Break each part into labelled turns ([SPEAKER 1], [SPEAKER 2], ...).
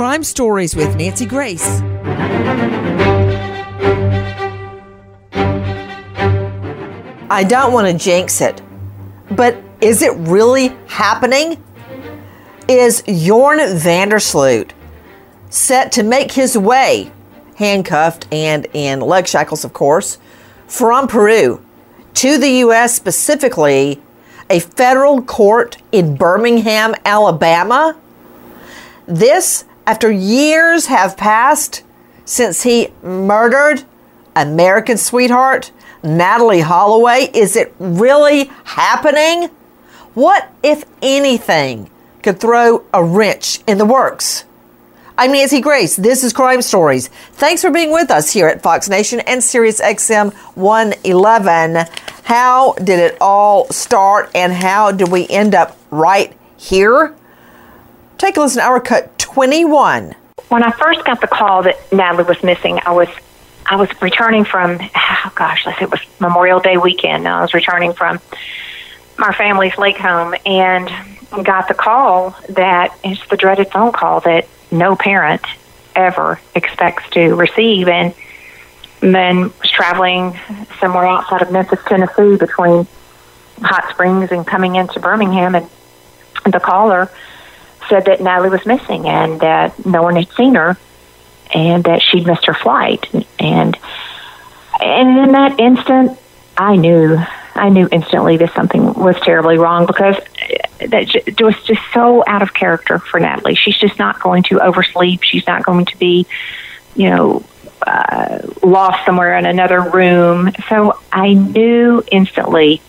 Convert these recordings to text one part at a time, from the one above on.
[SPEAKER 1] Crime Stories with Nancy Grace.
[SPEAKER 2] I don't want to jinx it, but is it really happening? Is Joran Vandersloot set to make his way, handcuffed and in leg shackles, of course, from Peru to the U.S., specifically a federal court in Birmingham, Alabama? This after years have passed since he murdered American sweetheart Natalee Holloway? Is it really happening? What, if anything, could throw a wrench in the works? I'm Nancy Grace. This is Crime Stories. Thanks for being with us here at Fox Nation and Sirius XM 111. How did it all start and how did we end up right here? Take a listen to our cut 21.
[SPEAKER 3] When I first got the call that Natalee was missing, I was I was returning from, oh gosh, it was Memorial Day weekend. I was returning from our family's lake home and got the call that it's the dreaded phone call that no parent ever expects to receive. And then was traveling somewhere outside of Memphis, Tennessee, between Hot Springs and coming into Birmingham, and the caller said that Natalee was missing and that no one had seen her and that she'd missed her flight. And and in that instant, I knew I knew instantly that something was terribly wrong because that was just so out of character for Natalee. She's just not going to oversleep. She's not going to be, you know, uh, lost somewhere in another room. So I knew instantly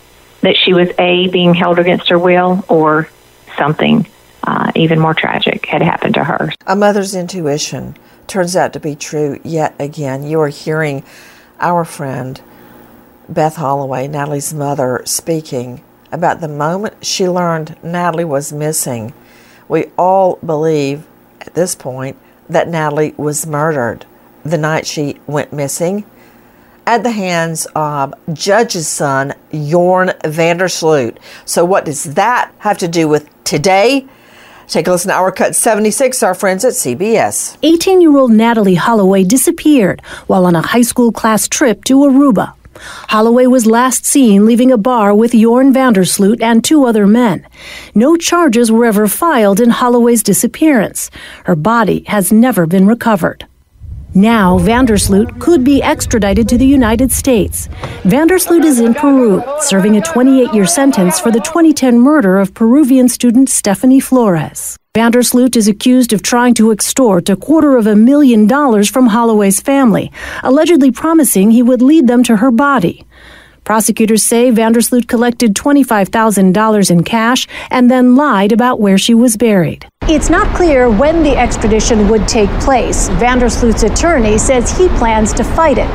[SPEAKER 3] that she was a being held against her will or something uh, even more tragic had happened to her.
[SPEAKER 2] A mother's intuition turns out to be true yet again. You are hearing our friend Beth Holloway, Natalee's mother, speaking about the moment she learned Natalee was missing. We all believe at this point that Natalee was murdered the night she went missing at the hands of Judge's son, Joran Vandersloot. So, what does that have to do with today? Take a listen to our cut 76, our friends at CBS.
[SPEAKER 4] 18 year old Natalee Holloway disappeared while on a high school class trip to Aruba. Holloway was last seen leaving a bar with Joran Vandersloot and two other men. No charges were ever filed in Holloway's disappearance. Her body has never been recovered. Now, Vandersloot could be extradited to the United States. Vandersloot is in Peru, serving a 28 year sentence for the 2010 murder of Peruvian student Stephany Flores. Vandersloot is accused of trying to extort a quarter of a million dollars from Holloway's family, allegedly promising he would lead them to her body. Prosecutors say Vandersloot collected $25,000 in cash and then lied about where she was buried.
[SPEAKER 5] It's not clear when the extradition would take place. Vandersloot's attorney says he plans to fight it.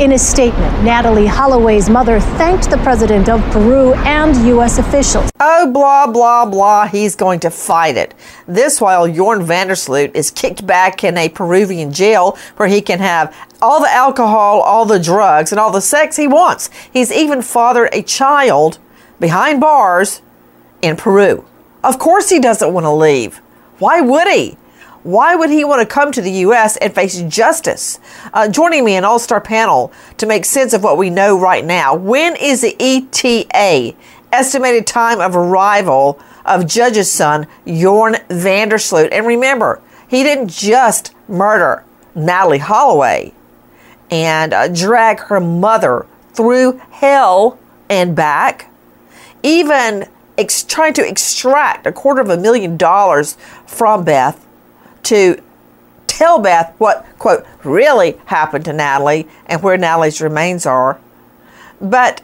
[SPEAKER 5] In a statement, Natalee Holloway's mother thanked the president of Peru and U.S. officials.
[SPEAKER 2] Oh, blah, blah, blah. He's going to fight it. This while Joran Vandersloot is kicked back in a Peruvian jail where he can have all the alcohol, all the drugs, and all the sex he wants. He's even fathered a child behind bars in Peru. Of course, he doesn't want to leave. Why would he? Why would he want to come to the U.S. and face justice? Uh, joining me, an all star panel to make sense of what we know right now. When is the ETA estimated time of arrival of Judge's son, Joran Vandersloot? And remember, he didn't just murder Natalee Holloway and uh, drag her mother through hell and back, even ex- trying to extract a quarter of a million dollars from Beth to tell Beth what, quote, really happened to Natalee and where Natalee's remains are. But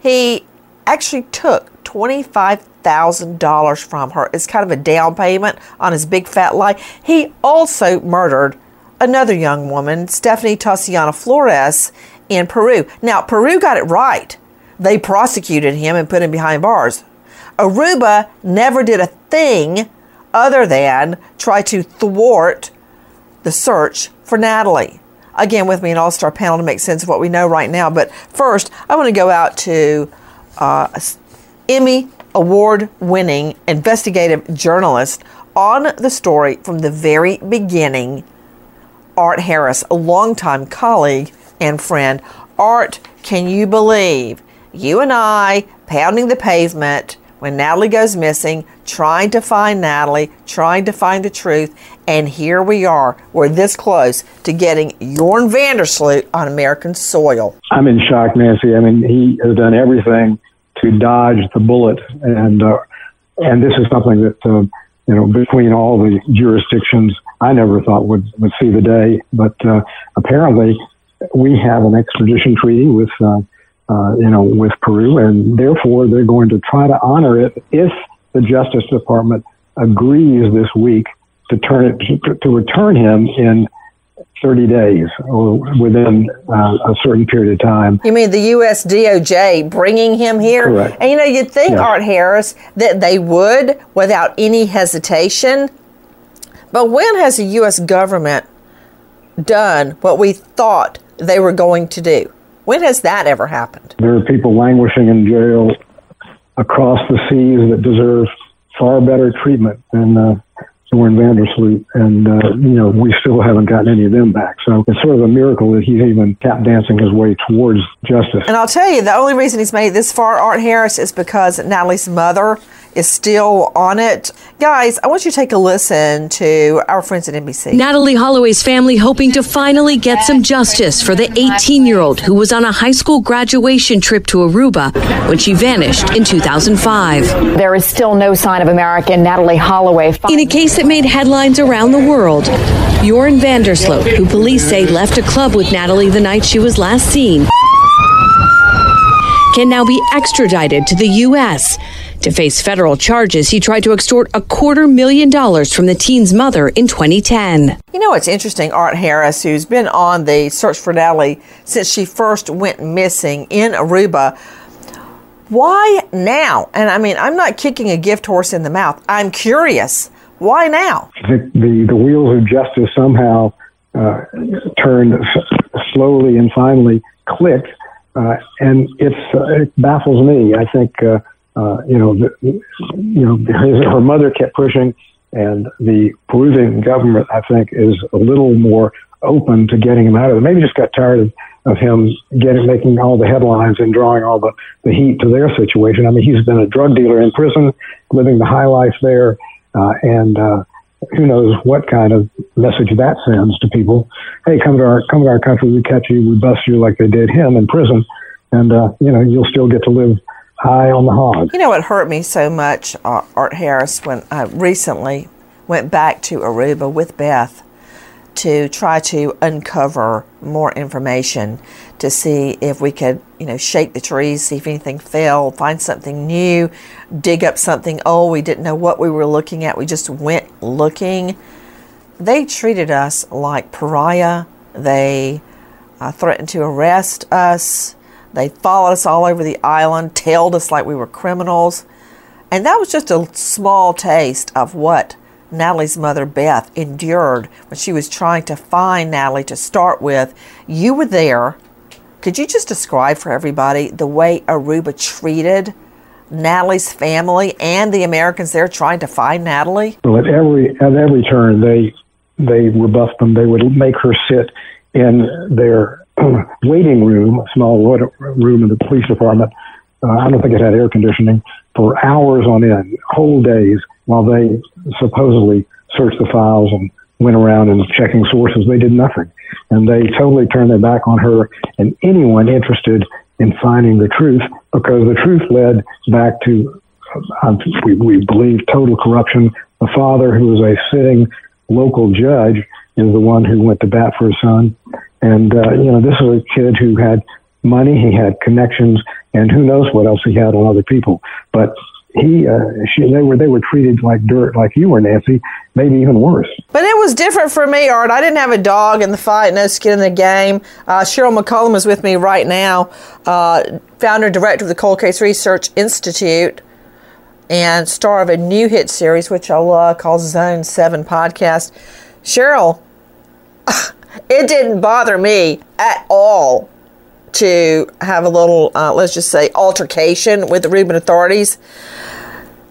[SPEAKER 2] he actually took $25,000 from her It's kind of a down payment on his big fat lie. He also murdered another young woman, Stephany Tatiana Flores, in Peru. Now, Peru got it right. They prosecuted him and put him behind bars. Aruba never did a thing other than try to thwart the search for Natalee. Again, with me, an all star panel to make sense of what we know right now. But first, I want to go out to uh, Emmy award winning investigative journalist, on the story from the very beginning. Art Harris, a longtime colleague and friend. Art, can you believe you and I pounding the pavement when Natalee goes missing, trying to find Natalee, trying to find the truth, and here we are. We're this close to getting Joran Vandersloot on American soil.
[SPEAKER 6] I'm in shock, Nancy. I mean, he has done everything to dodge the bullet, and uh, and this is something that uh, you know between all the jurisdictions, I never thought would would see the day, but uh, apparently we have an extradition treaty with. Uh, you know, with Peru, and therefore they're going to try to honor it if the Justice Department agrees this week to turn it to, to return him in 30 days or within uh, a certain period of time.
[SPEAKER 2] You mean the U.S. DOJ bringing him here?
[SPEAKER 6] Correct.
[SPEAKER 2] And you know, you'd think. Art Harris, that they would without any hesitation. But when has the U.S. government done what we thought they were going to do? When has that ever happened?
[SPEAKER 6] There are people languishing in jail across the seas that deserve far better treatment than uh, Joran Vandersloot, and uh, you know we still haven't gotten any of them back. So it's sort of a miracle that he's even tap dancing his way towards justice.
[SPEAKER 2] And I'll tell you, the only reason he's made it this far, Art Harris, is because Natalee's mother is still on it. Guys, I want you to take a listen to our friends at NBC.
[SPEAKER 7] Natalee Holloway's family hoping to finally get some justice for the 18 year old who was on a high school graduation trip to Aruba when she vanished in 2005.
[SPEAKER 8] There is still no sign of American Natalee Holloway.
[SPEAKER 7] In a case that made headlines around the world, Joran Vandersloot, who police say left a club with Natalee the night she was last seen, can now be extradited to the U.S. To face federal charges, he tried to extort a quarter million dollars from the teen's mother in 2010.
[SPEAKER 2] You know, it's interesting. Art Harris, who's been on the search for Natalee since she first went missing in Aruba. Why now? And I mean, I'm not kicking a gift horse in the mouth. I'm curious. Why now?
[SPEAKER 6] The, the, the wheels of justice somehow uh, turned slowly and finally clicked. Uh, and it's, uh, it baffles me. I think uh, you know, the, you know, her mother kept pushing, and the Peruvian government, I think, is a little more open to getting him out of it. Maybe just got tired of, of him getting making all the headlines and drawing all the, the heat to their situation. I mean, he's been a drug dealer in prison, living the high life there, uh, and uh, who knows what kind of message that sends to people. Hey, come to our come to our country, we catch you, we bust you like they did him in prison, and uh, you know you'll still get to live high on the hog.
[SPEAKER 2] You know what hurt me so much, uh, Art Harris, when I recently went back to Aruba with Beth to try to uncover more information to see if we could, you know, shake the trees, see if anything fell, find something new, dig up something old. We didn't know what we were looking at. We just went looking. They treated us like pariah. They uh, threatened to arrest us. They followed us all over the island, tailed us like we were criminals. And that was just a small taste of what Natalee's mother, Beth, endured when she was trying to find Natalee to start with. You were there. Could you just describe for everybody the way Aruba treated Natalee's family and the Americans there trying to find Natalee?
[SPEAKER 6] Well, at every at every turn, they they rebuffed them. They would make her sit in their waiting room, small room in the police department. Uh, I don't think it had air conditioning for hours on end, whole days, while they supposedly searched the files and went around and checking sources. They did nothing. And they totally turned their back on her and anyone interested in finding the truth because the truth led back to, uh, we, we believe, total corruption. The father, who was a sitting local judge, is the one who went to bat for his son. And, uh, you know, this was a kid who had money, he had connections, and who knows what else he had on other people. But he, uh, she, they were, they were treated like dirt, like you were, Nancy, maybe even worse.
[SPEAKER 2] But it was different for me, Art. I didn't have a dog in the fight, no skin in the game. Uh, Sheryl McCollum is with me right now, uh, founder and director of the Cold Case Research Institute and star of a new hit series, which I love, called Zone 7 Podcast. Sheryl, it didn't bother me at all to have a little, uh, let's just say, altercation with the Aruban authorities.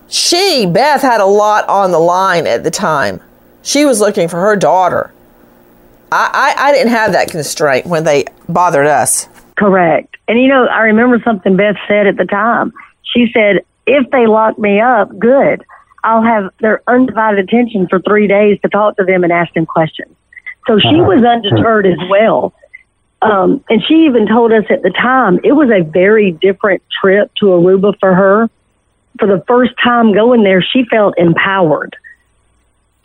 [SPEAKER 2] she, Beth, had a lot on the line at the time. She was looking for her daughter. I, I, I didn't have that constraint when they bothered us.
[SPEAKER 9] Correct. And you know, I remember something Beth said at the time. She said, if they lock me up, good. I'll have their undivided attention for three days to talk to them and ask them questions. So she
[SPEAKER 6] Uh-huh.
[SPEAKER 9] was undeterred as well. Um, and she even told us at the time it was a very different trip to Aruba for her. For the first time going there, she felt empowered.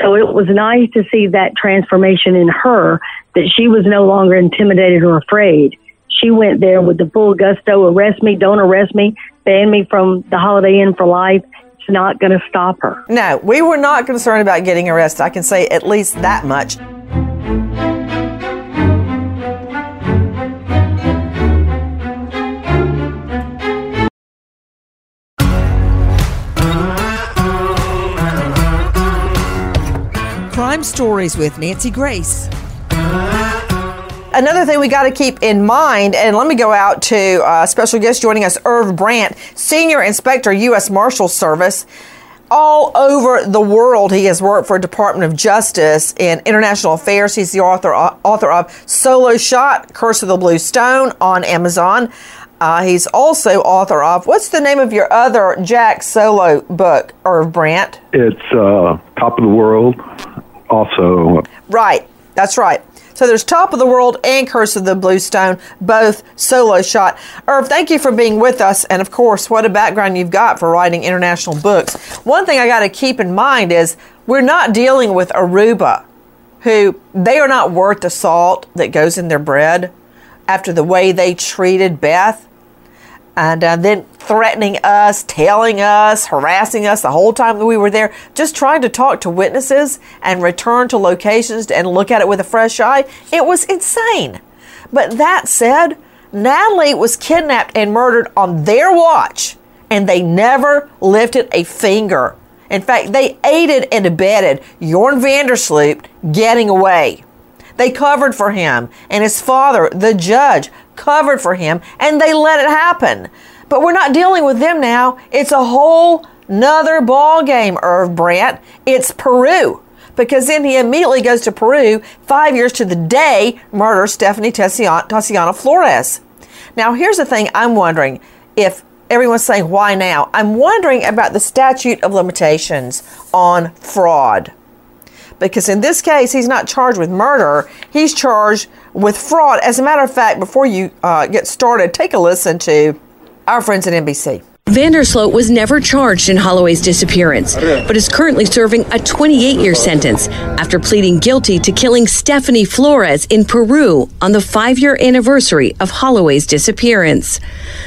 [SPEAKER 9] So it was nice to see that transformation in her that she was no longer intimidated or afraid. She went there with the full gusto arrest me, don't arrest me, ban me from the Holiday Inn for life. It's not going to stop her.
[SPEAKER 2] No, we were not concerned about getting arrested. I can say at least that much.
[SPEAKER 1] Crime Stories with Nancy Grace.
[SPEAKER 2] Another thing we got to keep in mind, and let me go out to uh, special guest joining us, Irv Brandt, Senior Inspector, U.S. Marshal Service. All over the world, he has worked for Department of Justice in international affairs. He's the author author of Solo Shot, Curse of the Blue Stone on Amazon. Uh, he's also author of what's the name of your other Jack Solo book, Irv Brandt?
[SPEAKER 10] It's uh, Top of the World. Also,
[SPEAKER 2] Right, that's right. So there's Top of the World and Curse of the Blue Stone, both solo shot. Irv, thank you for being with us. And of course, what a background you've got for writing international books. One thing I got to keep in mind is we're not dealing with Aruba, who they are not worth the salt that goes in their bread after the way they treated Beth and uh, then threatening us, tailing us, harassing us the whole time that we were there, just trying to talk to witnesses and return to locations and look at it with a fresh eye. It was insane. But that said, Natalee was kidnapped and murdered on their watch, and they never lifted a finger. In fact, they aided and abetted Joran Vandersloot getting away. They covered for him, and his father, the judge, covered for him, and they let it happen. But we're not dealing with them now. It's a whole nother ball game, Irv Brandt. It's Peru. Because then he immediately goes to Peru, five years to the day, murders Stephany Tatiana, Flores. Now, here's the thing I'm wondering if everyone's saying, why now? I'm wondering about the statute of limitations on fraud because in this case he's not charged with murder he's charged with fraud as a matter of fact before you uh, get started take a listen to our friends at nbc
[SPEAKER 7] Vandersloot was never charged in Holloway's disappearance, but is currently serving a 28 year sentence after pleading guilty to killing Stephany Flores in Peru on the five year anniversary of Holloway's disappearance.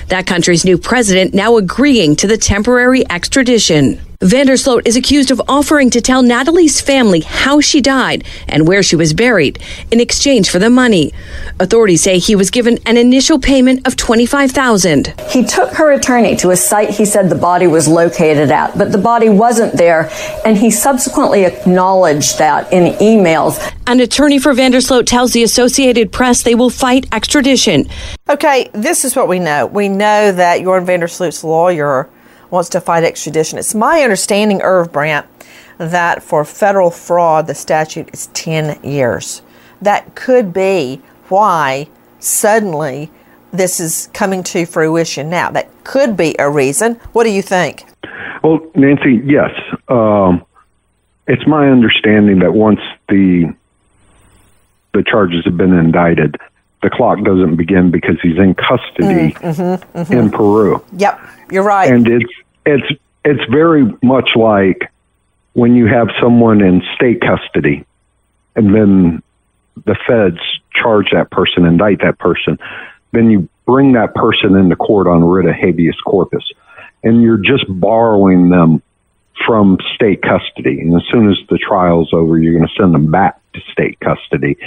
[SPEAKER 7] That country's new president now agreeing to the temporary extradition. Vandersloot is accused of offering to tell Natalee's family how she died and where she was buried in exchange for the money. Authorities say he was given an initial payment of 25,000.
[SPEAKER 11] He took her attorney to a site he said the body was located at, but the body wasn't there, and he subsequently acknowledged that in emails.
[SPEAKER 7] An attorney for Vandersloot tells the Associated Press they will fight extradition.
[SPEAKER 2] okay this is what we know we know that joran vandersloot's lawyer wants to fight extradition. It's my understanding irv brandt that for federal fraud the statute is 10 years. That could be why suddenly this is coming to fruition now. That could be a reason. What do you think?
[SPEAKER 10] Well, Nancy, yes. Um, it's my understanding that once the the charges have been indicted, the clock doesn't begin because he's in custody mm, mm-hmm, mm-hmm. in Peru.
[SPEAKER 2] Yep, you're right.
[SPEAKER 10] and it's it's it's very much like when you have someone in state custody and then the feds charge that person indict that person then you bring that person into court on writ of habeas corpus and you're just borrowing them from state custody and as soon as the trial's over you're going to send them back to state custody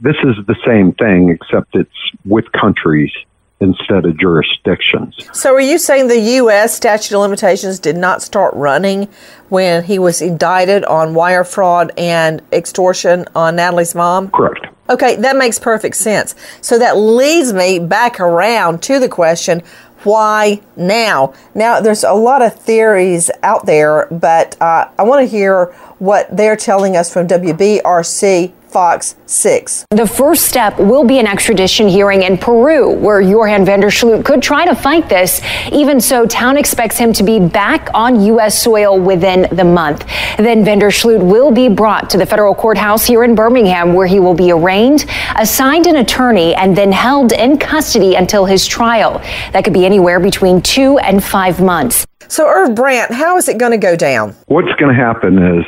[SPEAKER 10] this is the same thing except it's with countries instead of jurisdictions
[SPEAKER 2] So, are you saying the U.S. statute of limitations did not start running when he was indicted on wire fraud and extortion on Natalee's mom?
[SPEAKER 10] correct
[SPEAKER 2] Okay, that makes perfect sense. So, that leads me back around to the question why now? Now, there's a lot of theories out there, but uh, I want to hear what they're telling us from WBRC Fox 6.
[SPEAKER 12] The first step will be an extradition hearing in Peru, where Joran van der Sloot could try to fight this. Even so, Town expects him to be back on U.S. soil within the month. Then van der Sloot will be brought to the federal courthouse here in Birmingham, where he will be arraigned, assigned an attorney, and then held in custody until his trial. That could be anywhere between two and five months.
[SPEAKER 2] So, Irv Brandt, how is it going to go down?
[SPEAKER 10] What's going to happen is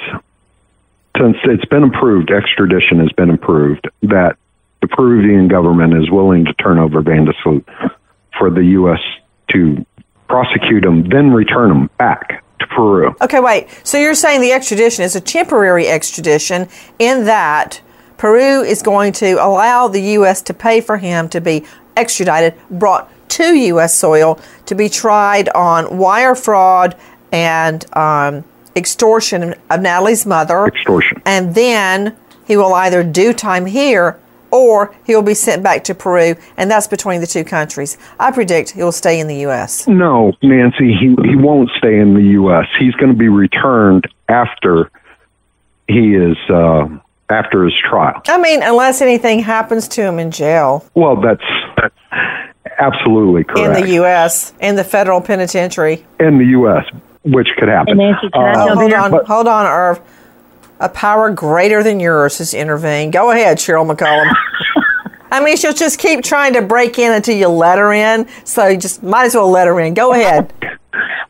[SPEAKER 10] since it's been approved, extradition has been approved, that the Peruvian government is willing to turn over Van for the U.S. to prosecute him, then return him back to Peru.
[SPEAKER 2] Okay, wait. So you're saying the extradition is a temporary extradition in that Peru is going to allow the U.S. to pay for him to be extradited, brought to U.S. soil to be tried on wire fraud and um, extortion of Natalee's mother.
[SPEAKER 10] Extortion.
[SPEAKER 2] And then he will either do time here or he will be sent back to Peru, and that's between the two countries. I predict he will stay in the U.S.
[SPEAKER 10] No, Nancy, he, he won't stay in the U.S. He's going to be returned after he is uh, after his trial.
[SPEAKER 2] I mean, unless anything happens to him in jail.
[SPEAKER 10] Well, that's, that's absolutely correct.
[SPEAKER 2] In the U.S., in the federal penitentiary.
[SPEAKER 10] In the U.S., which could happen.
[SPEAKER 9] Nancy, can I
[SPEAKER 2] Oh, hold
[SPEAKER 9] in?
[SPEAKER 2] on, hold on, Irv. A power greater than yours has intervened. Go ahead, Sheryl McCollum. I mean, she'll just keep trying to break in until you let her in. So you just might as well let her in. Go ahead.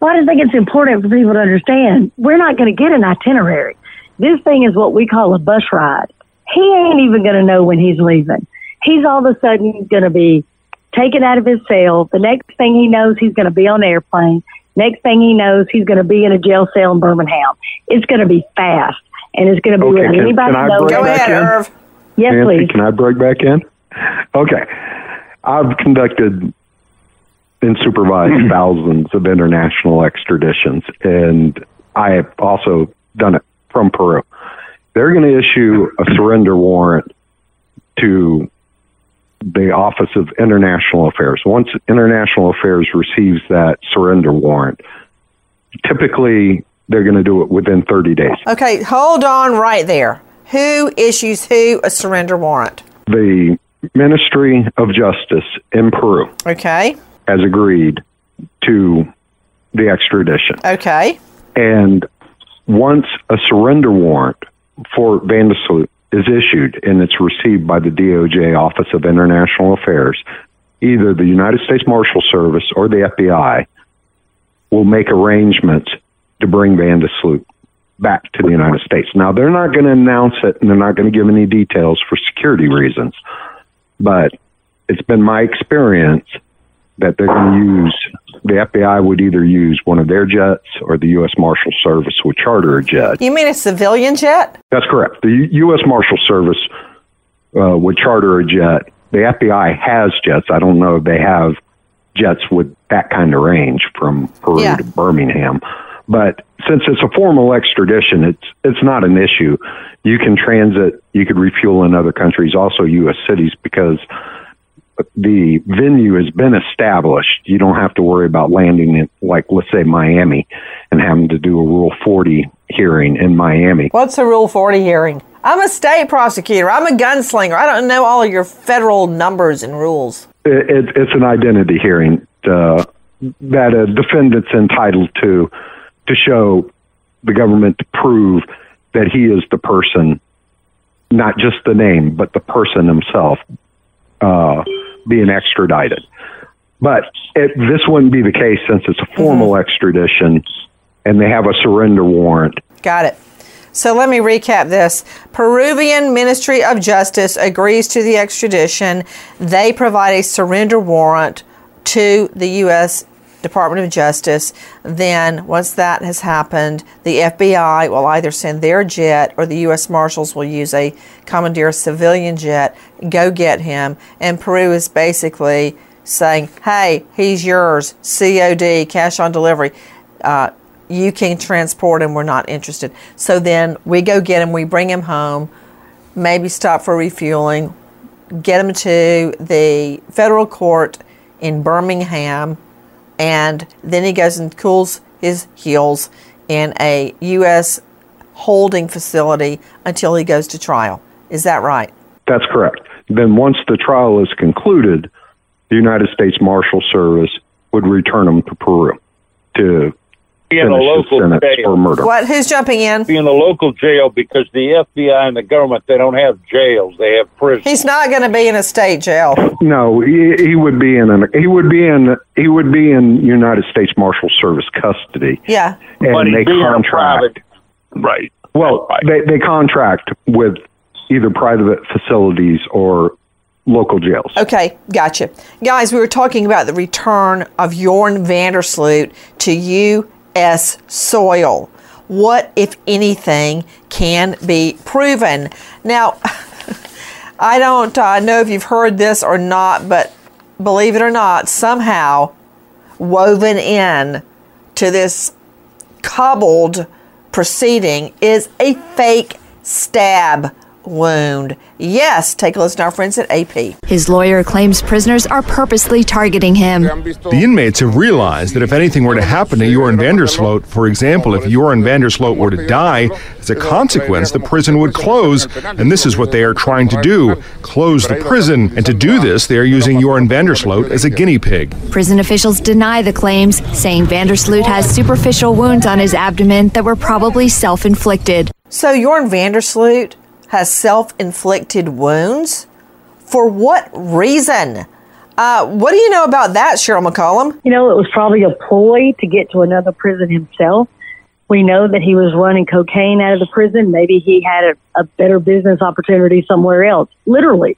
[SPEAKER 9] Well, I just think it's important for people to understand we're not going to get an itinerary. This thing is what we call a bus ride. He ain't even going to know when he's leaving. He's all of a sudden going to be taken out of his cell. The next thing he knows, he's going to be on an airplane. Next thing he knows, he's going to be in a jail cell in Birmingham. It's going to be fast, and it's going to be
[SPEAKER 10] Okay,
[SPEAKER 9] with
[SPEAKER 10] can-
[SPEAKER 9] anybody
[SPEAKER 10] can I
[SPEAKER 9] knows.
[SPEAKER 10] break Go back ahead, in? Irv.
[SPEAKER 9] Yes,
[SPEAKER 10] Nancy,
[SPEAKER 9] please.
[SPEAKER 10] can I break back in? Okay. I've conducted and supervised thousands of international extraditions, and I have also done it from Peru. They're going to issue a surrender warrant to the Office of International Affairs. Once International Affairs receives that surrender warrant, typically they're going to do it within 30 days.
[SPEAKER 2] Okay, hold on right there. Who issues who a surrender warrant?
[SPEAKER 10] The Ministry of Justice in Peru
[SPEAKER 2] Okay,
[SPEAKER 10] has agreed to the extradition.
[SPEAKER 2] okay,
[SPEAKER 10] And once a surrender warrant for Van der Sloot is issued and it's received by the DOJ Office of International Affairs, either the United States Marshal Service or the FBI will make arrangements to bring Van der Sloot back to the United States. Now, they're not going to announce it and they're not going to give any details for security reasons, but it's been my experience that they're going to use the FBI would either use one of their jets or the U.S. Marshal Service would charter a jet.
[SPEAKER 2] you mean a civilian jet?
[SPEAKER 10] That's correct. The U- U.S. Marshal Service uh, would charter a jet. The FBI has jets. I don't know if they have jets with that kind of range from Peru
[SPEAKER 2] Yeah.
[SPEAKER 10] to Birmingham. But since it's a formal extradition, it's it's not an issue. You can transit. You could refuel in other countries, also U.S. cities, because the venue has been established. You don't have to worry about landing in, like, let's say, Miami and having to do a Rule 40 hearing in Miami.
[SPEAKER 2] What's a Rule 40 hearing? I'm a state prosecutor. I'm a gunslinger. I don't know all of your federal numbers and rules.
[SPEAKER 10] It, it, it's an identity hearing uh, that a defendant's entitled to to show the government to prove that he is the person, not just the name, but the person himself uh, being extradited. But it, this wouldn't be the case since it's a formal mm-hmm. extradition and they have a surrender warrant.
[SPEAKER 2] Got it. So let me recap this. Peruvian Ministry of Justice agrees to the extradition. They provide a surrender warrant to the U.S. Department of Justice. Then, once that has happened, the FBI will either send their jet or the U.S. Marshals will use a commandeer civilian jet, go get him. And Peru is basically saying, hey, he's yours, COD, cash on delivery. Uh, you can transport him. We're not interested. So then we go get him. We bring him home. Maybe stop for refueling. Get him to the federal court in Birmingham, and then he goes and cools his heels in a U.S. holding facility until he goes to trial. Is that right?
[SPEAKER 10] That's correct. Then, once the trial is concluded, the United States Marshal Service would return him to Peru to
[SPEAKER 13] be in a local
[SPEAKER 10] sentence
[SPEAKER 13] jail.
[SPEAKER 10] for murder.
[SPEAKER 2] What? Who's jumping in?
[SPEAKER 13] Be in a local jail because the FBI and the government they don't have jails; they have prisons.
[SPEAKER 2] He's not going to be in a state jail.
[SPEAKER 10] No, he, he would be in an, he would be in he would be in United States Marshal Service custody,
[SPEAKER 2] Yeah.
[SPEAKER 10] and
[SPEAKER 13] But
[SPEAKER 10] they
[SPEAKER 13] be in a
[SPEAKER 10] contract.
[SPEAKER 13] Right.
[SPEAKER 10] Well, they they contract with either private facilities or local jails.
[SPEAKER 2] Okay, gotcha. Guys, we were talking about the return of Joran Vandersloot to Soil. What, if anything, can be proven? Now, I don't uh, know if you've heard this or not, but believe it or not, somehow woven in to this cobbled proceeding is a fake stab wound. Yes, take a listen to our friends at AP.
[SPEAKER 14] His lawyer claims prisoners are purposely targeting him.
[SPEAKER 15] The inmates have realized that if anything were to happen to Joran Vandersloot, for example, if Joran Vandersloot were to die, as a consequence, the prison would close, and this is what they are trying to do close the prison. And to do this, they are using Joran Vandersloot as a guinea pig.
[SPEAKER 14] Prison officials deny the claims, saying Vandersloot has superficial wounds on his abdomen that were probably self inflicted.
[SPEAKER 2] So Joran Vandersloot has self-inflicted wounds? For what reason? Uh, what do you know about that, Sheryl McCollum?
[SPEAKER 9] You know, it was probably a ploy to get to another prison himself. We know that he was running cocaine out of the prison. Maybe he had a, a better business opportunity somewhere else. Literally,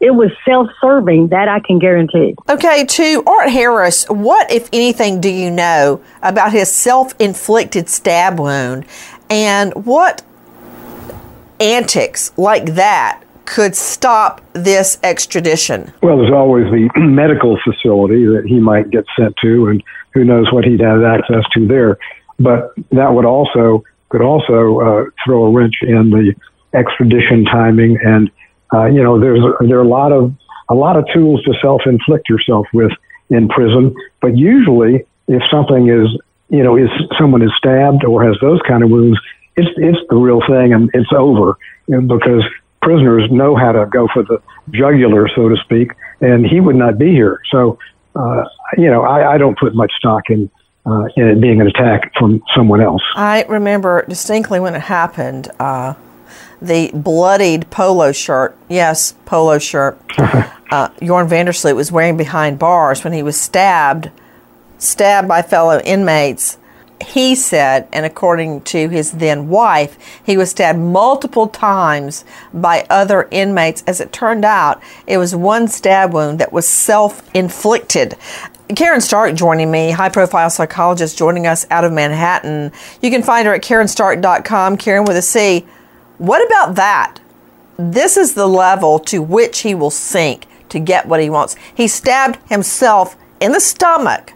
[SPEAKER 9] it was self serving, that I can guarantee.
[SPEAKER 2] Okay, to Art Harris, what, if anything, do you know about his self inflicted stab wound? And what antics like that could stop this extradition?
[SPEAKER 6] Well, there's always the medical facility that he might get sent to, and who knows what he'd have access to there. But that would also could also uh, throw a wrench in the extradition timing, and uh, you know, there's there are a lot of a lot of tools to self-inflict yourself with in prison. But usually, if something is you know is someone is stabbed or has those kind of wounds, it's it's the real thing, and it's over because prisoners know how to go for the jugular, so to speak, and he would not be here. So, uh, you know, I, I don't put much stock in, uh, in it being an attack from someone else.
[SPEAKER 2] I remember distinctly when it happened. Uh, the bloodied polo shirt, yes, polo shirt, uh, Joran Vandersloot was wearing behind bars when he was stabbed, stabbed by fellow inmates. He said, and according to his then wife, he was stabbed multiple times by other inmates. As it turned out, it was one stab wound that was self inflicted. Caryn Stark joining me, high profile psychologist joining us out of Manhattan. You can find her at CarynStark.com, Caryn with a C. What about that? This is the level to which he will sink to get what he wants. He stabbed himself in the stomach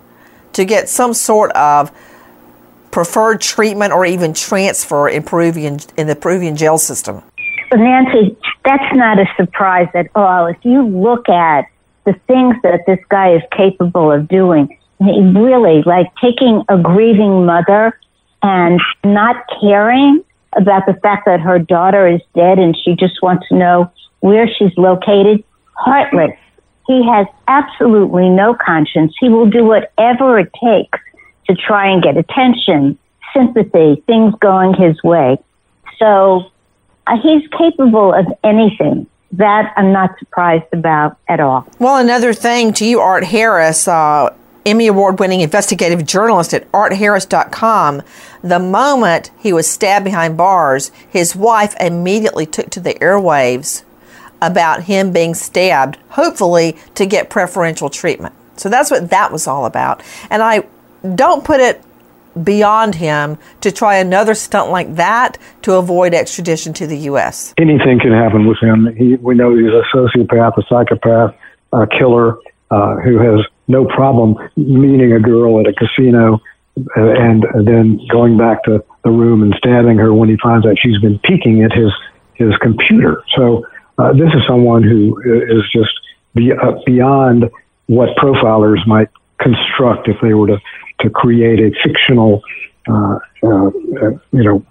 [SPEAKER 2] to get some sort of preferred treatment or even transfer in Peruvian in the Peruvian jail system.
[SPEAKER 16] Nancy, that's not a surprise at all. If you look at the things that this guy is capable of doing, really like taking a grieving mother and not caring about the fact that her daughter is dead and she just wants to know where she's located. Heartless. He has absolutely no conscience. He will do whatever it takes to try and get attention, sympathy, things going his way. So uh, he's capable of anything. That I'm not surprised about at all.
[SPEAKER 2] Well, another thing to you, Art Harris, uh, Emmy Award winning investigative journalist at artharris.com. The moment he was stabbed behind bars, his wife immediately took to the airwaves about him being stabbed, hopefully to get preferential treatment. So that's what that was all about. And I don't put it beyond him to try another stunt like that to avoid extradition to the U.S.
[SPEAKER 6] Anything can happen with him. He, we know he's a sociopath, a psychopath, a killer uh, who has no problem meeting a girl at a casino uh, and then going back to the room and stabbing her when he finds out she's been peeking at his his computer. So uh, this is someone who is just be, uh, beyond what profilers might construct if they were to to create a fictional, uh, uh, you know,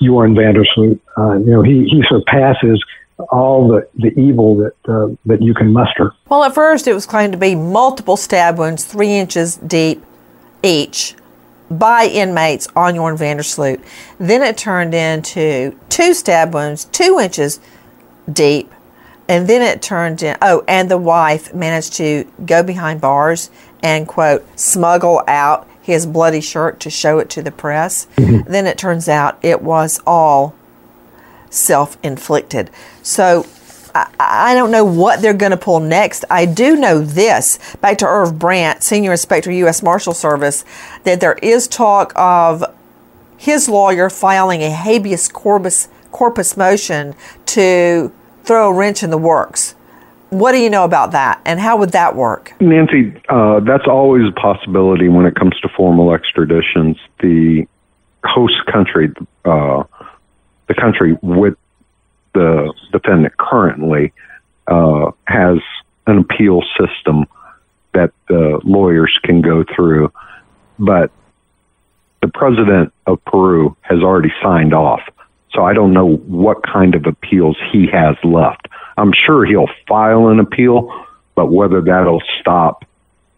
[SPEAKER 6] Joran Vandersloot. Uh, you know, he he surpasses all the, the evil that uh, that you can muster.
[SPEAKER 2] Well, at first it was claimed to be multiple stab wounds, three inches deep each, by inmates on Joran Vandersloot. Then it turned into two stab wounds, two inches deep, and then it turned in. Oh, and the wife managed to go behind bars and quote smuggle out his bloody shirt to show it to the press. Mm-hmm. Then it turns out it was all self inflicted. So I, I, don't know what they're going to pull next. I do know this, back to Irv Brandt, Senior Inspector, U.S. Marshal Service, that there is talk of his lawyer filing a habeas corpus, corpus motion to throw a wrench in the works. What do you know about that, and how would that work?
[SPEAKER 10] Nancy, uh, that's always a possibility when it comes to formal extraditions. The host country, uh, the country with the defendant currently, uh, has an appeal system that the lawyers can go through, but the president of Peru has already signed off. So I don't know what kind of appeals he has left. I'm sure he'll file an appeal, but whether that'll stop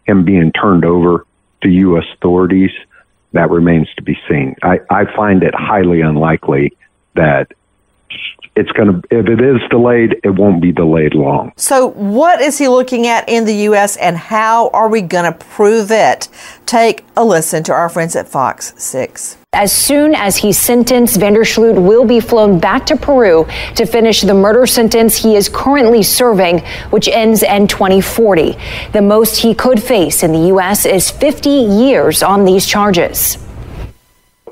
[SPEAKER 10] him being turned over to U.S. authorities, that remains to be seen. I, I find it highly unlikely that it's going to if it is delayed it won't be delayed long
[SPEAKER 2] so what is he looking at in the us and how are we going to prove it take a listen to our friends at fox 6
[SPEAKER 12] as soon as he's sentenced, Vandersloot will be flown back to Peru to finish the murder sentence he is currently serving, which ends in 2040. The most he could face in the U.S. is 50 years on these charges.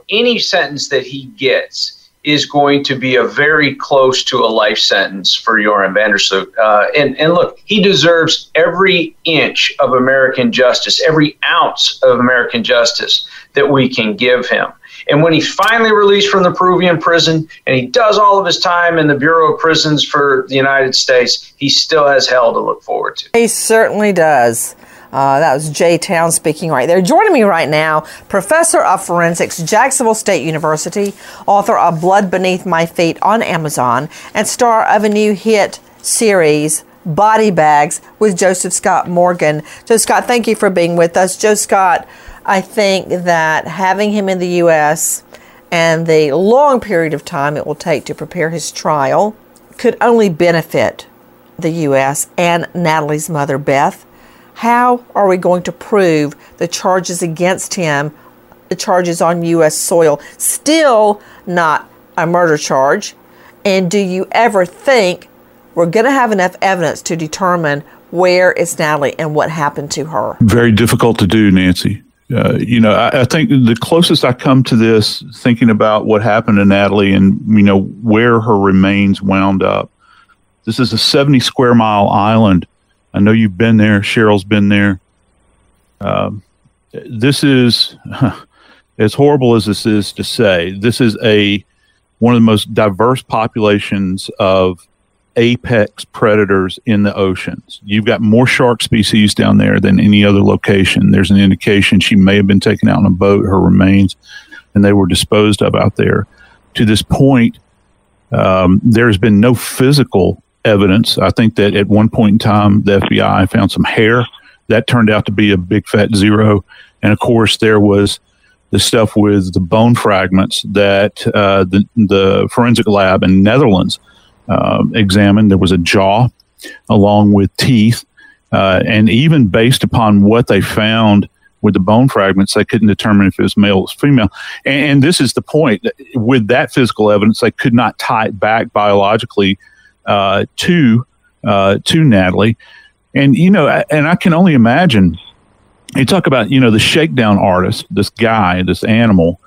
[SPEAKER 17] Any sentence that he gets is going to be a very close to a life sentence for Joran Vandersloot. Uh, and, and look, he deserves every inch of American justice, every ounce of American justice that we can give him. And when he's finally released from the Peruvian prison and he does all of his time in the Bureau of Prisons for the United States, he still has hell to look forward to.
[SPEAKER 2] He certainly does. Uh, that was Jay Town speaking right there. Joining me right now, Professor of Forensics, Jacksonville State University, author of Blood Beneath My Feet on Amazon, and star of a new hit series, Body Bags, with Joseph Scott Morgan. Joe Scott, thank you for being with us. Joe Scott, I think that having him in the U.S. and the long period of time it will take to prepare his trial could only benefit the U.S. and Natalee's mother, Beth. How are we going to prove the charges against him, the charges on U.S. soil? Still not a murder charge. And do you ever think we're going to have enough evidence to determine where is Natalee and what happened to her?
[SPEAKER 18] Very difficult to do, Nancy. Uh, you know, I, I, think the closest I come to this, thinking about what happened to Natalee and you know where her remains wound up. This is a 70 square mile island I know you've been there. Sheryl's been there. Um, this is, as horrible as this is to say, this is a one of the most diverse populations of apex predators in the oceans. You've got more shark species down there than any other location. There's an indication she may have been taken out on a boat, her remains, and they were disposed of out there. To this point, um, there's been no physical evidence. I think that at one point in time, the FBI found some hair that turned out to be a big fat zero. And of course, there was the stuff with the bone fragments that uh, the, the forensic lab in Netherlands uh, examined. There was a jaw along with teeth. Uh, and even based upon what they found with the bone fragments, they couldn't determine if it was male or female. And, and this is the point. With that physical evidence, they could not tie it back biologically uh, to uh, to Natalee, and you know, and I can only imagine. You talk about you know the shakedown artist, this guy, this animal.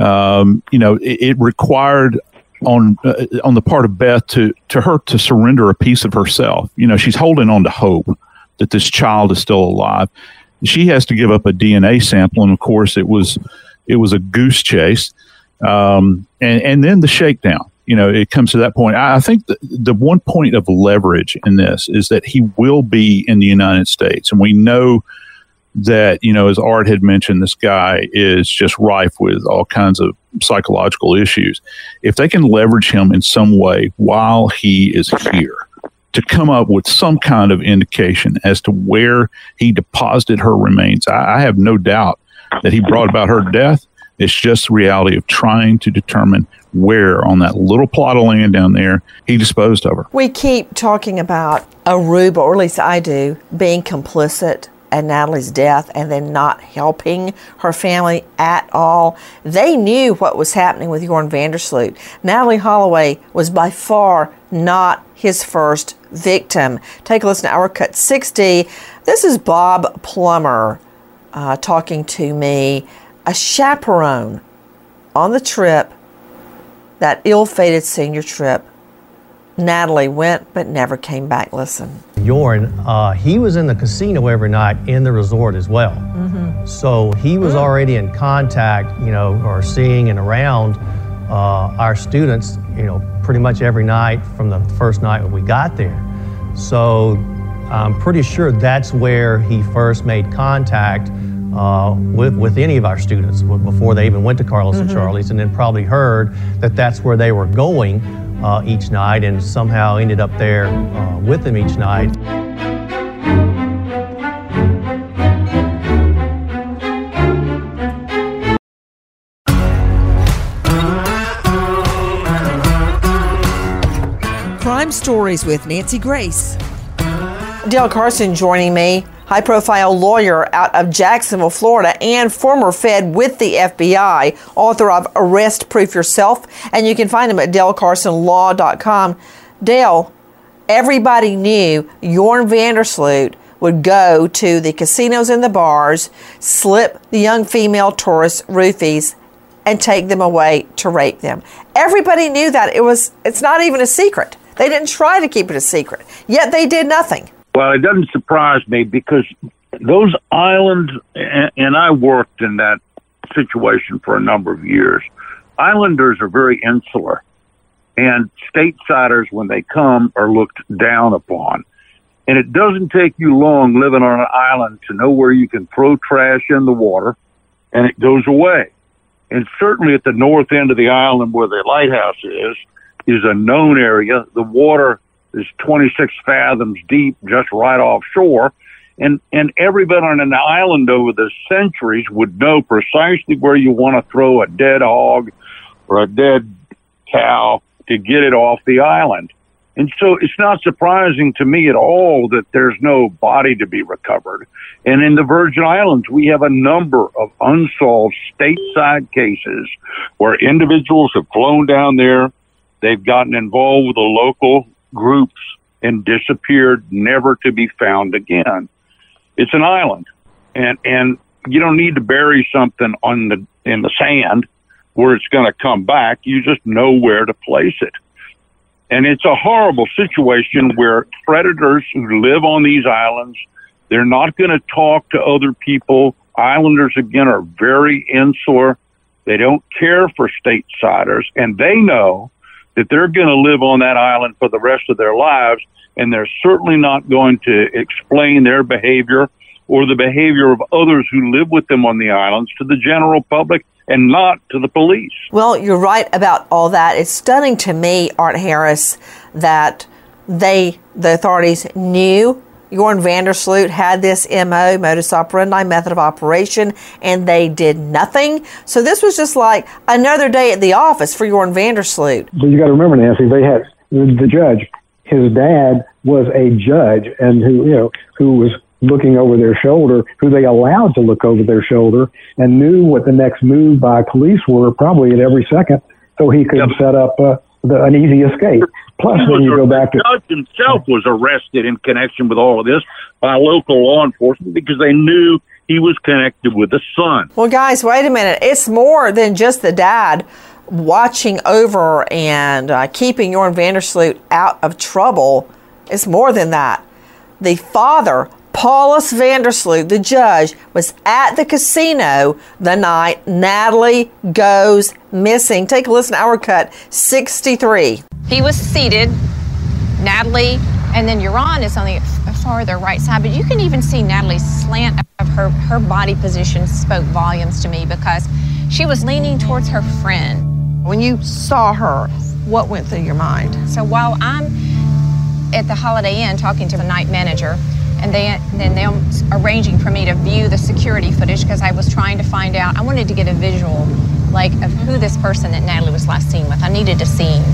[SPEAKER 18] Um, you know, it, it required on uh, on the part of Beth to to her to surrender a piece of herself. You know, she's holding on to hope that this child is still alive. She has to give up a DNA sample, and of course, it was it was a goose chase, um, and and then the shakedown you know, it comes to that point. I, I think the, the one point of leverage in this is that he will be in the United States, and we know that, you know, as Art had mentioned, this guy is just rife with all kinds of psychological issues. If they can leverage him in some way while he is here, to come up with some kind of indication as to where he deposited her remains. I, I have no doubt that he brought about her death. It's just the reality of trying to determine where on that little plot of land down there he disposed of her.
[SPEAKER 2] We keep talking about Aruba, or at least I do, being complicit at Natalee's death and then not helping her family at all. They knew what was happening with Jorn Vandersloot. Natalee Holloway was by far not his first victim. Take a listen to our cut 60. This is Bob Plummer uh, talking to me, a chaperone on the trip, that ill fated senior trip. Natalee went but never came back. Listen.
[SPEAKER 19] Joran, uh, he was in the casino every night in the resort as well. Mm-hmm. So he was mm-hmm. already in contact, you know, or seeing and around uh, our students, you know, pretty much every night from the first night when we got there. So I'm pretty sure that's where he first made contact uh, with, with any of our students before they even went to Carlos mm-hmm. and Charlie's, and then probably heard that that's where they were going uh, each night and somehow ended up there uh, with them each night.
[SPEAKER 1] Crime Stories with Nancy Grace.
[SPEAKER 2] Dale Carson joining me, high profile lawyer out of Jacksonville, Florida, and former Fed with the FBI, author of Arrest Proof Yourself. And you can find him at dalecarsonlaw.com. Dale, everybody knew Joran van der Sloot would go to the casinos and the bars, slip the young female tourists roofies, and take them away to rape them. Everybody knew that. It was it's not even a secret. They didn't try to keep it a secret. Yet they did nothing.
[SPEAKER 13] Well, it doesn't surprise me because those islands, and I worked in that situation for a number of years. Islanders are very insular, and statesiders, when they come, are looked down upon. And it doesn't take you long living on an island to know where you can throw trash in the water and it goes away. And certainly at the north end of the island where the lighthouse is, is a known area. The water is 26 fathoms deep just right offshore. And, and everybody on an island over the centuries would know precisely where you want to throw a dead hog or a dead cow to get it off the island. And so it's not surprising to me at all that there's no body to be recovered. And in the Virgin Islands, we have a number of unsolved stateside cases where individuals have flown down there. They've gotten involved with the local groups and disappeared, never to be found again. It's an island, and and you don't need to bury something on the in the sand where it's going to come back. You just know where to place it. And it's a horrible situation where predators who live on these islands, they're not going to talk to other people. Islanders, again, are very insular. They don't care for stateside and they know that they're going to live on that island for the rest of their lives, and they're certainly not going to explain their behavior or the behavior of others who live with them on the islands to the general public and not to the police.
[SPEAKER 2] Well, you're right about all that. It's stunning to me, Art Harris, that they, the authorities, knew Joran van der Sloot had this MO, modus operandi, method of operation, and they did nothing. So this was just like another day at the office for Joran van der Sloot.
[SPEAKER 6] But you got to remember, Nancy, they had the judge. His dad was a judge, and who you know who was looking over their shoulder, who they allowed to look over their shoulder, and knew what the next move by police were probably at every second, so he could yep. set up uh, the, an easy escape. Plus, when you go back
[SPEAKER 13] to the judge himself was arrested in connection with all of this by local law enforcement because they knew he was connected with the son.
[SPEAKER 2] Well, guys, wait a minute. It's more than just the dad watching over and uh, keeping Joran van der Sloot out of trouble. It's more than that. The father, Paulus van der Sloot, the judge, was at the casino the night Natalee goes missing. Take a listen to our cut 63.
[SPEAKER 20] He was seated. Natalee And then Joran is on the farther right side, but you can even see Natalee's slant of her, her body position spoke volumes to me because she was leaning towards her friend.
[SPEAKER 2] When you saw her, what went through your mind?
[SPEAKER 20] So while I'm at the Holiday Inn talking to the night manager, and they, then they're arranging for me to view the security footage because I was trying to find out. I wanted to get a visual, like of who this person that Natalee was last seen with. I needed to see him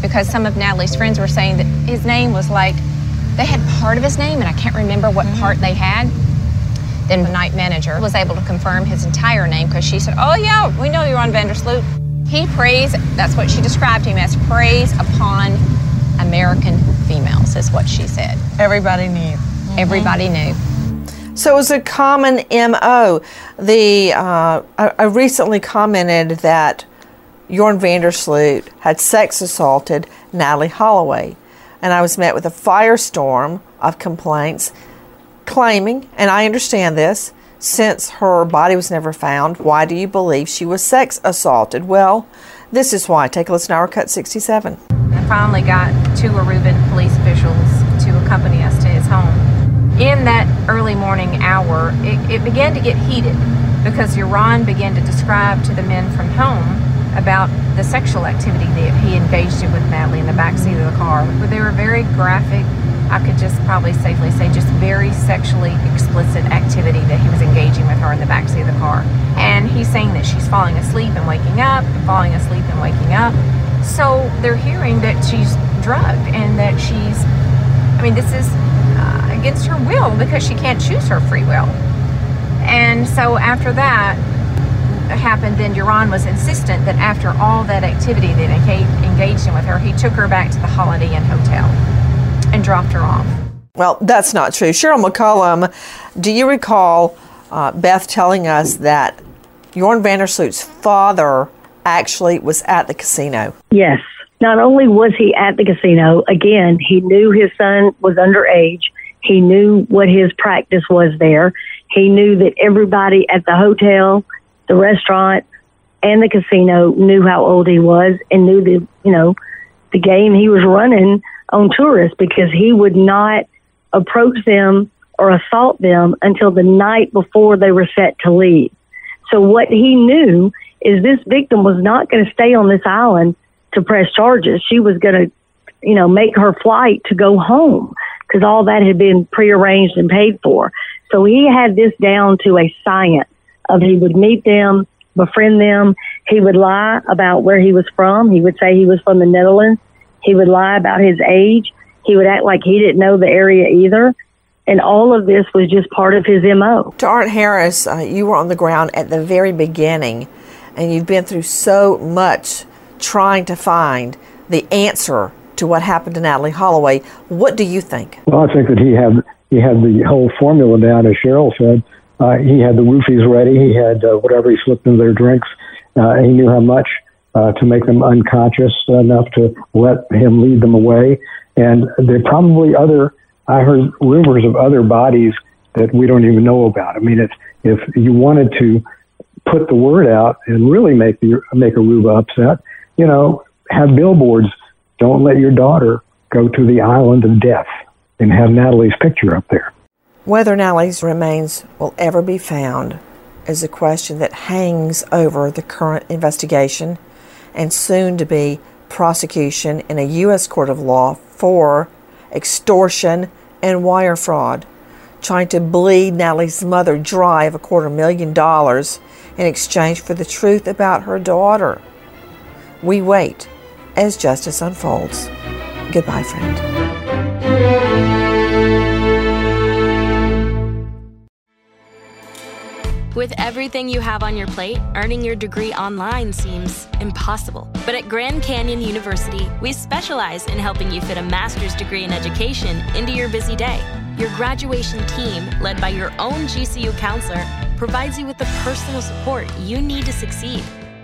[SPEAKER 20] because some of Natalee's friends were saying that his name was like they had part of his name, and I can't remember what mm-hmm. part they had. Then the night manager was able to confirm his entire name because she said, "Oh yeah, we know Joran van der Sloot." He preys. That's what she described him as. Preys upon American females, is what she said.
[SPEAKER 2] Everybody knew. Mm-hmm.
[SPEAKER 20] Everybody knew.
[SPEAKER 2] So it was a common MO. The uh, I, I recently commented that Joran van der Sloot had sex assaulted Natalee Holloway, and I was met with a firestorm of complaints claiming, and I understand this, since her body was never found, why do you believe she was sex assaulted? Well, this is why. Take a listen to our cut 67.
[SPEAKER 20] I finally got two Aruban police officials to accompany us to his home. In that early morning hour, it, it began to get heated because Joran began to describe to the men from home about the sexual activity that he engaged in with Natalee in the backseat of the car. They were very graphic. I could just probably safely say just very sexually explicit activity that he was engaging with her in the backseat of the car. And he's saying that she's falling asleep and waking up, and falling asleep and waking up. So they're hearing that she's drugged and that she's, I mean, this is against her will because she can't choose her free will. And so after that, happened, then Joran was insistent that after all that activity that engaged in with her, he took her back to the Holiday Inn Hotel and dropped her off.
[SPEAKER 2] Well, that's not true. Sheryl McCollum, do you recall uh, Beth telling us that Joran van der Sloot's father actually was at the casino?
[SPEAKER 9] Yes. Not only was he at the casino, again, he knew his son was underage. He knew what his practice was there. He knew that everybody at the hotel the restaurant and the casino knew how old he was and knew the you know the game he was running on tourists because he would not approach them or assault them until the night before they were set to leave. So what he knew is this victim was not going to stay on this island to press charges. She was going to, you know, make her flight to go home because all that had been prearranged and paid for. So he had this down to a science of he would meet them, befriend them. He would lie about where he was from. He would say he was from the Netherlands. He would lie about his age. He would act like he didn't know the area either. And all of this was just part of his MO.
[SPEAKER 2] To Art Harris, uh, you were on the ground at the very beginning, and you've been through so much trying to find the answer to what happened to Natalee Holloway. What do you think?
[SPEAKER 6] Well, I think that he had he had the whole formula down, as Sheryl said. Uh, he had the roofies ready. He had uh, whatever he slipped into their drinks. Uh, he knew how much uh, to make them unconscious enough to let him lead them away. And there probably other. I heard rumors of other bodies that we don't even know about. I mean, if if you wanted to put the word out and really make the make Aruba upset, you know, have billboards. Don't let your daughter go to the island of death, and have Natalee's picture up there.
[SPEAKER 2] Whether Natalee's remains will ever be found is a question that hangs over the current investigation and soon to be prosecution in a U.S. court of law for extortion and wire fraud, trying to bleed Natalee's mother dry of a quarter million dollars in exchange for the truth about her daughter. We wait as justice unfolds. Goodbye, friend.
[SPEAKER 21] With everything you have on your plate, earning your degree online seems impossible. But at Grand Canyon University, we specialize in helping you fit a master's degree in education into your busy day. Your graduation team, led by your own GCU counselor, provides you with the personal support you need to succeed.